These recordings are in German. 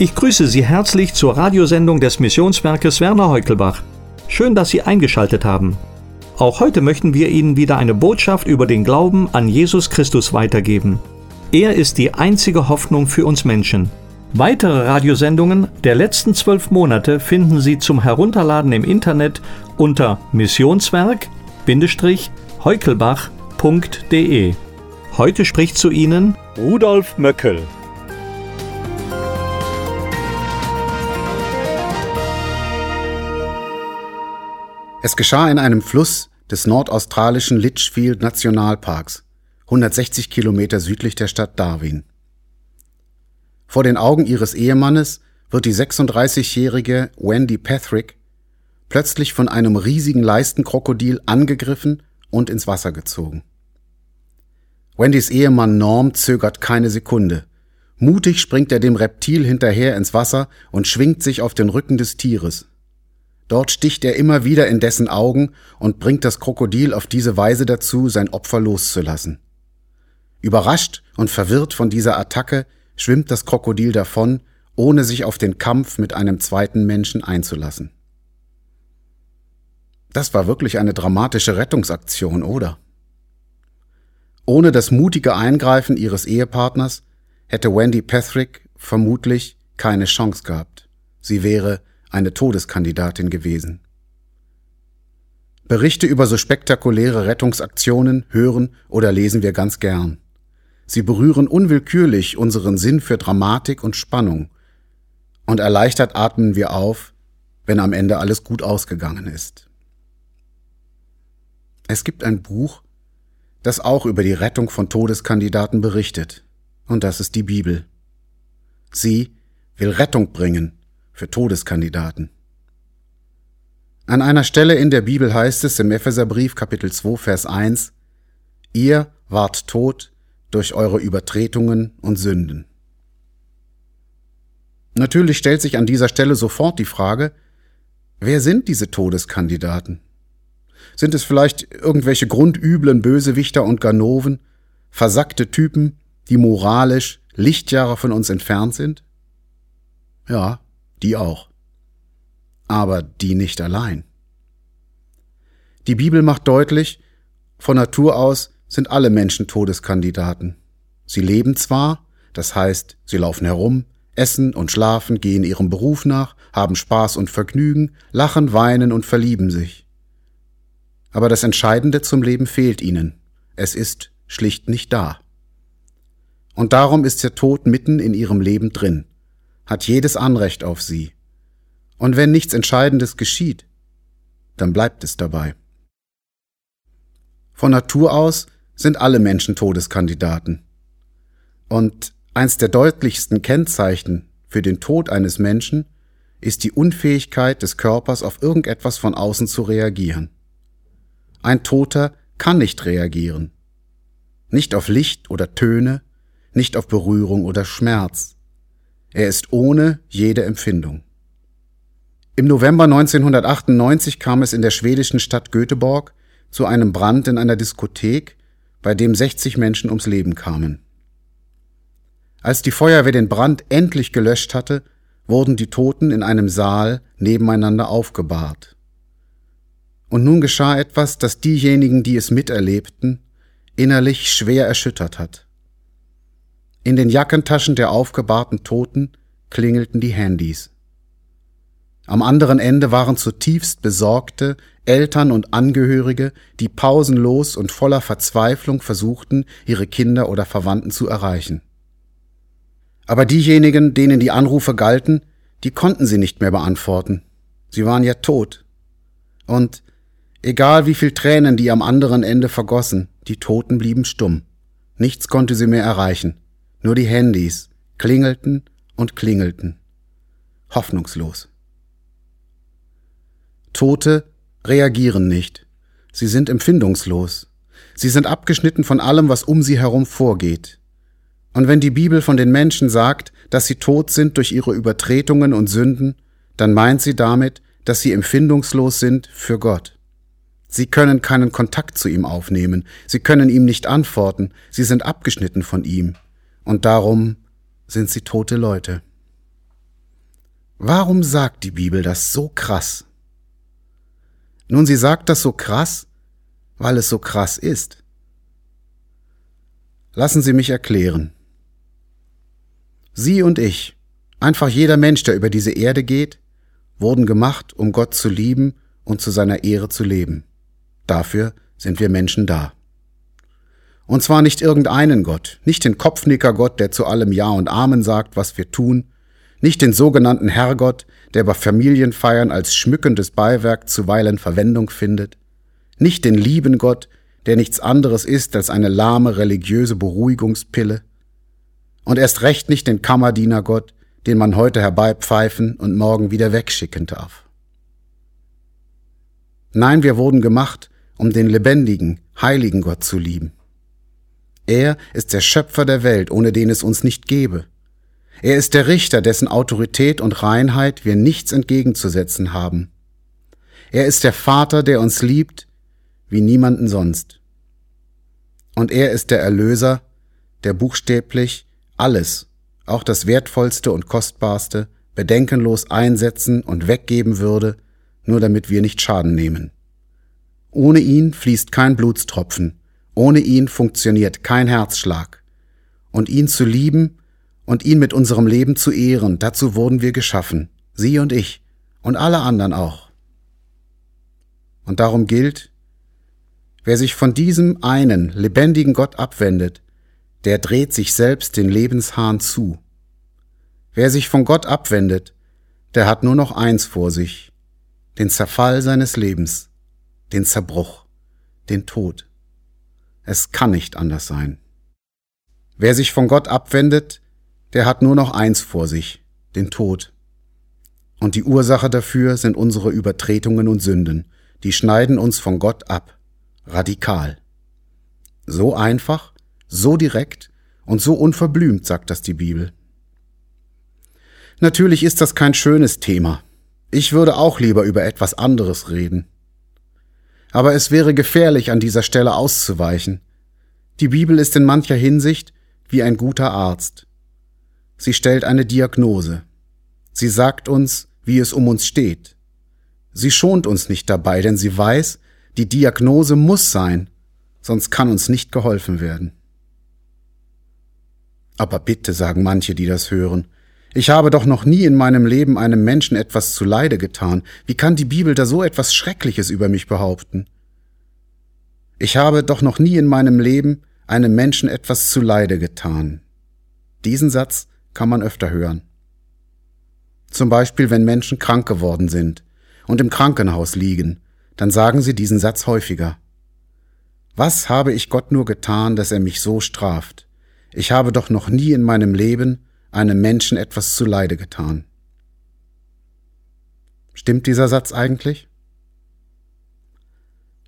Ich grüße Sie herzlich zur Radiosendung des Missionswerkes Werner Heukelbach. Schön, dass Sie eingeschaltet haben. Auch heute möchten wir Ihnen wieder eine Botschaft über den Glauben an Jesus Christus weitergeben. Er ist die einzige Hoffnung für uns Menschen. Weitere Radiosendungen der letzten zwölf Monate finden Sie zum Herunterladen im Internet unter missionswerk-heukelbach.de. Heute spricht zu Ihnen Rudolf Möckel. Es geschah in einem Fluss des nordaustralischen Litchfield Nationalparks, 160 Kilometer südlich der Stadt Darwin. Vor den Augen ihres Ehemannes wird die 36-jährige Wendy Patrick plötzlich von einem riesigen Leistenkrokodil angegriffen und ins Wasser gezogen. Wendys Ehemann Norm zögert keine Sekunde. Mutig springt er dem Reptil hinterher ins Wasser und schwingt sich auf den Rücken des Tieres. Dort sticht er immer wieder in dessen Augen und bringt das Krokodil auf diese Weise dazu, sein Opfer loszulassen. Überrascht und verwirrt von dieser Attacke schwimmt das Krokodil davon, ohne sich auf den Kampf mit einem zweiten Menschen einzulassen. Das war wirklich eine dramatische Rettungsaktion, oder? Ohne das mutige Eingreifen ihres Ehepartners hätte Wendy Patrick vermutlich keine Chance gehabt. Sie wäre eine Todeskandidatin gewesen. Berichte über so spektakuläre Rettungsaktionen hören oder lesen wir ganz gern. Sie berühren unwillkürlich unseren Sinn für Dramatik und Spannung, und erleichtert atmen wir auf, wenn am Ende alles gut ausgegangen ist. Es gibt ein Buch, das auch über die Rettung von Todeskandidaten berichtet, und das ist die Bibel. Sie will Rettung bringen für Todeskandidaten. An einer Stelle in der Bibel heißt es im Epheserbrief Kapitel 2 Vers 1, Ihr wart tot durch eure Übertretungen und Sünden. Natürlich stellt sich an dieser Stelle sofort die Frage, wer sind diese Todeskandidaten? Sind es vielleicht irgendwelche grundüblen Bösewichter und Ganoven, versackte Typen, die moralisch Lichtjahre von uns entfernt sind? Ja, die auch. Aber die nicht allein. Die Bibel macht deutlich, von Natur aus sind alle Menschen Todeskandidaten. Sie leben zwar, das heißt, sie laufen herum, essen und schlafen, gehen ihrem Beruf nach, haben Spaß und Vergnügen, lachen, weinen und verlieben sich. Aber das Entscheidende zum Leben fehlt ihnen. Es ist schlicht nicht da. Und darum ist der Tod mitten in ihrem Leben drin hat jedes Anrecht auf sie. Und wenn nichts Entscheidendes geschieht, dann bleibt es dabei. Von Natur aus sind alle Menschen Todeskandidaten. Und eins der deutlichsten Kennzeichen für den Tod eines Menschen ist die Unfähigkeit des Körpers auf irgendetwas von außen zu reagieren. Ein Toter kann nicht reagieren. Nicht auf Licht oder Töne, nicht auf Berührung oder Schmerz. Er ist ohne jede Empfindung. Im November 1998 kam es in der schwedischen Stadt Göteborg zu einem Brand in einer Diskothek, bei dem 60 Menschen ums Leben kamen. Als die Feuerwehr den Brand endlich gelöscht hatte, wurden die Toten in einem Saal nebeneinander aufgebahrt. Und nun geschah etwas, das diejenigen, die es miterlebten, innerlich schwer erschüttert hat. In den Jackentaschen der aufgebahrten Toten klingelten die Handys. Am anderen Ende waren zutiefst besorgte Eltern und Angehörige, die pausenlos und voller Verzweiflung versuchten, ihre Kinder oder Verwandten zu erreichen. Aber diejenigen, denen die Anrufe galten, die konnten sie nicht mehr beantworten. Sie waren ja tot. Und egal wie viel Tränen die am anderen Ende vergossen, die Toten blieben stumm. Nichts konnte sie mehr erreichen. Nur die Handys klingelten und klingelten. Hoffnungslos. Tote reagieren nicht. Sie sind empfindungslos. Sie sind abgeschnitten von allem, was um sie herum vorgeht. Und wenn die Bibel von den Menschen sagt, dass sie tot sind durch ihre Übertretungen und Sünden, dann meint sie damit, dass sie empfindungslos sind für Gott. Sie können keinen Kontakt zu ihm aufnehmen, sie können ihm nicht antworten, sie sind abgeschnitten von ihm und darum sind sie tote Leute. Warum sagt die Bibel das so krass? Nun, sie sagt das so krass, weil es so krass ist. Lassen Sie mich erklären. Sie und ich, einfach jeder Mensch, der über diese Erde geht, wurden gemacht, um Gott zu lieben und zu seiner Ehre zu leben. Dafür sind wir Menschen da. Und zwar nicht irgendeinen Gott, nicht den Kopfnicker-Gott, der zu allem Ja und Amen sagt, was wir tun, nicht den sogenannten Herrgott, der bei Familienfeiern als schmückendes Beiwerk zuweilen Verwendung findet, nicht den lieben Gott, der nichts anderes ist als eine lahme religiöse Beruhigungspille, und erst recht nicht den Kammerdienergott, den man heute herbeipfeifen und morgen wieder wegschicken darf. Nein, wir wurden gemacht, um den lebendigen, heiligen Gott zu lieben. Er ist der Schöpfer der Welt, ohne den es uns nicht gäbe. Er ist der Richter, dessen Autorität und Reinheit wir nichts entgegenzusetzen haben. Er ist der Vater, der uns liebt, wie niemanden sonst. Und er ist der Erlöser, der buchstäblich alles, auch das Wertvollste und Kostbarste, bedenkenlos einsetzen und weggeben würde, nur damit wir nicht Schaden nehmen. Ohne ihn fließt kein Blutstropfen, ohne ihn funktioniert kein Herzschlag. Und ihn zu lieben und ihn mit unserem Leben zu ehren, dazu wurden wir geschaffen, Sie und ich und alle anderen auch. Und darum gilt, wer sich von diesem einen lebendigen Gott abwendet, der dreht sich selbst den Lebenshahn zu. Wer sich von Gott abwendet, der hat nur noch eins vor sich, den Zerfall seines Lebens, den Zerbruch, den Tod. Es kann nicht anders sein. Wer sich von Gott abwendet, der hat nur noch eins vor sich, den Tod. Und die Ursache dafür sind unsere Übertretungen und Sünden, die schneiden uns von Gott ab, radikal. So einfach, so direkt und so unverblümt, sagt das die Bibel. Natürlich ist das kein schönes Thema. Ich würde auch lieber über etwas anderes reden. Aber es wäre gefährlich, an dieser Stelle auszuweichen. Die Bibel ist in mancher Hinsicht wie ein guter Arzt. Sie stellt eine Diagnose. Sie sagt uns, wie es um uns steht. Sie schont uns nicht dabei, denn sie weiß, die Diagnose muss sein, sonst kann uns nicht geholfen werden. Aber bitte, sagen manche, die das hören, ich habe doch noch nie in meinem Leben einem Menschen etwas zu Leide getan. Wie kann die Bibel da so etwas Schreckliches über mich behaupten? Ich habe doch noch nie in meinem Leben einem Menschen etwas zu Leide getan. Diesen Satz kann man öfter hören. Zum Beispiel, wenn Menschen krank geworden sind und im Krankenhaus liegen, dann sagen sie diesen Satz häufiger. Was habe ich Gott nur getan, dass er mich so straft? Ich habe doch noch nie in meinem Leben einem Menschen etwas zu Leide getan. Stimmt dieser Satz eigentlich?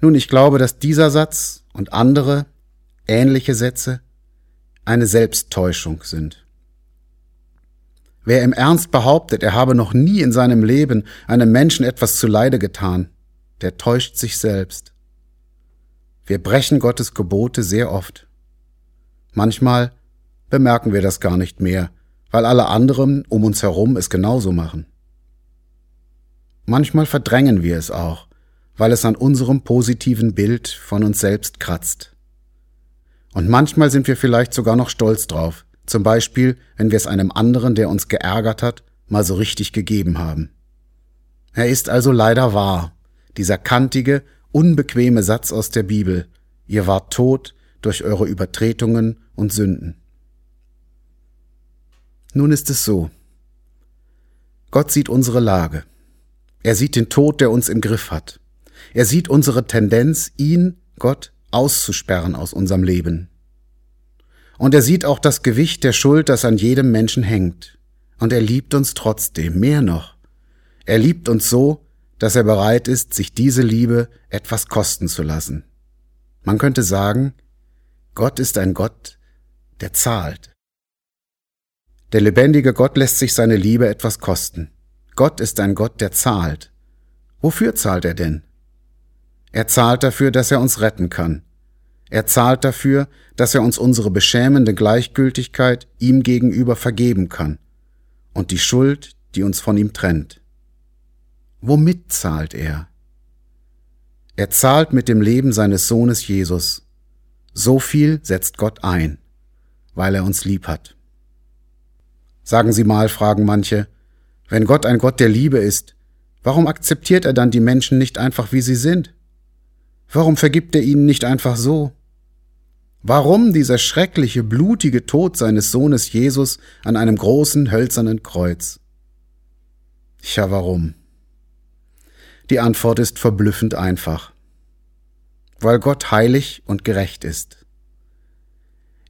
Nun, ich glaube, dass dieser Satz und andere ähnliche Sätze eine Selbsttäuschung sind. Wer im Ernst behauptet, er habe noch nie in seinem Leben einem Menschen etwas zu Leide getan, der täuscht sich selbst. Wir brechen Gottes Gebote sehr oft. Manchmal bemerken wir das gar nicht mehr, weil alle anderen um uns herum es genauso machen. Manchmal verdrängen wir es auch, weil es an unserem positiven Bild von uns selbst kratzt. Und manchmal sind wir vielleicht sogar noch stolz drauf, zum Beispiel, wenn wir es einem anderen, der uns geärgert hat, mal so richtig gegeben haben. Er ist also leider wahr, dieser kantige, unbequeme Satz aus der Bibel, ihr wart tot durch eure Übertretungen und Sünden. Nun ist es so. Gott sieht unsere Lage. Er sieht den Tod, der uns im Griff hat. Er sieht unsere Tendenz, ihn, Gott, auszusperren aus unserem Leben. Und er sieht auch das Gewicht der Schuld, das an jedem Menschen hängt. Und er liebt uns trotzdem, mehr noch. Er liebt uns so, dass er bereit ist, sich diese Liebe etwas kosten zu lassen. Man könnte sagen, Gott ist ein Gott, der zahlt. Der lebendige Gott lässt sich seine Liebe etwas kosten. Gott ist ein Gott, der zahlt. Wofür zahlt er denn? Er zahlt dafür, dass er uns retten kann, er zahlt dafür, dass er uns unsere beschämende Gleichgültigkeit ihm gegenüber vergeben kann und die Schuld, die uns von ihm trennt. Womit zahlt er? Er zahlt mit dem Leben seines Sohnes Jesus. So viel setzt Gott ein, weil er uns lieb hat. Sagen Sie mal, fragen manche, wenn Gott ein Gott der Liebe ist, warum akzeptiert er dann die Menschen nicht einfach, wie sie sind? Warum vergibt er ihnen nicht einfach so? Warum dieser schreckliche, blutige Tod seines Sohnes Jesus an einem großen hölzernen Kreuz? Tja, warum? Die Antwort ist verblüffend einfach. Weil Gott heilig und gerecht ist.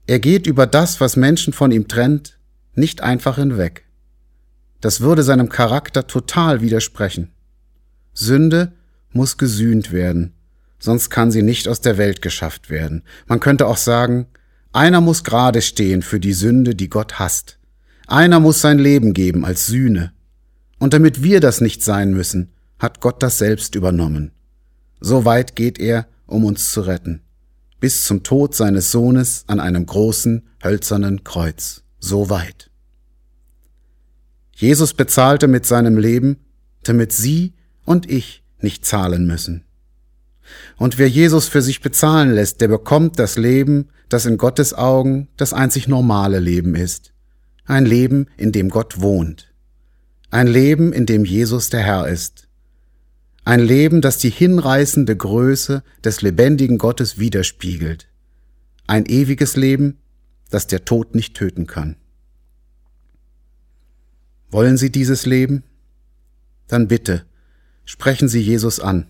Er geht über das, was Menschen von ihm trennt, nicht einfach hinweg. Das würde seinem Charakter total widersprechen. Sünde muss gesühnt werden, sonst kann sie nicht aus der Welt geschafft werden. Man könnte auch sagen, einer muss gerade stehen für die Sünde, die Gott hasst. Einer muss sein Leben geben als Sühne. Und damit wir das nicht sein müssen, hat Gott das selbst übernommen. So weit geht er, um uns zu retten. Bis zum Tod seines Sohnes an einem großen, hölzernen Kreuz. So weit. Jesus bezahlte mit seinem Leben, damit Sie und ich nicht zahlen müssen. Und wer Jesus für sich bezahlen lässt, der bekommt das Leben, das in Gottes Augen das einzig normale Leben ist. Ein Leben, in dem Gott wohnt. Ein Leben, in dem Jesus der Herr ist. Ein Leben, das die hinreißende Größe des lebendigen Gottes widerspiegelt. Ein ewiges Leben, das der Tod nicht töten kann. Wollen Sie dieses Leben? Dann bitte, sprechen Sie Jesus an.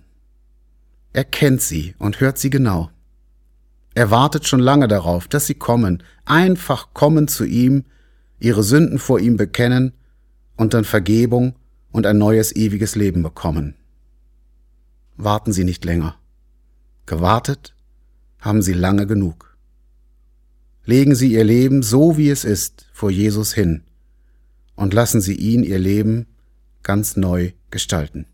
Er kennt sie und hört sie genau. Er wartet schon lange darauf, dass sie kommen, einfach kommen zu ihm, ihre Sünden vor ihm bekennen und dann Vergebung und ein neues ewiges Leben bekommen. Warten Sie nicht länger. Gewartet haben Sie lange genug. Legen Sie Ihr Leben so wie es ist vor Jesus hin und lassen Sie ihn Ihr Leben ganz neu gestalten.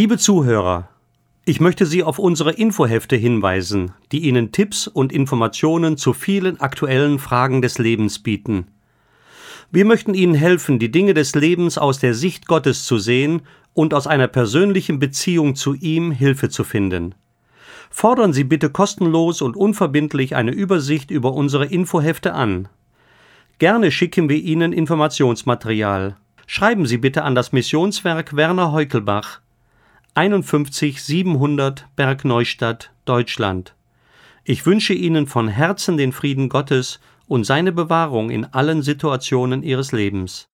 Liebe Zuhörer, ich möchte Sie auf unsere Infohefte hinweisen, die Ihnen Tipps und Informationen zu vielen aktuellen Fragen des Lebens bieten. Wir möchten Ihnen helfen, die Dinge des Lebens aus der Sicht Gottes zu sehen und aus einer persönlichen Beziehung zu ihm Hilfe zu finden. Fordern Sie bitte kostenlos und unverbindlich eine Übersicht über unsere Infohefte an. Gerne schicken wir Ihnen Informationsmaterial. Schreiben Sie bitte an das Missionswerk Werner Heukelbach 51 700 Bergneustadt, Deutschland. Ich wünsche Ihnen von Herzen den Frieden Gottes und seine Bewahrung in allen Situationen Ihres Lebens.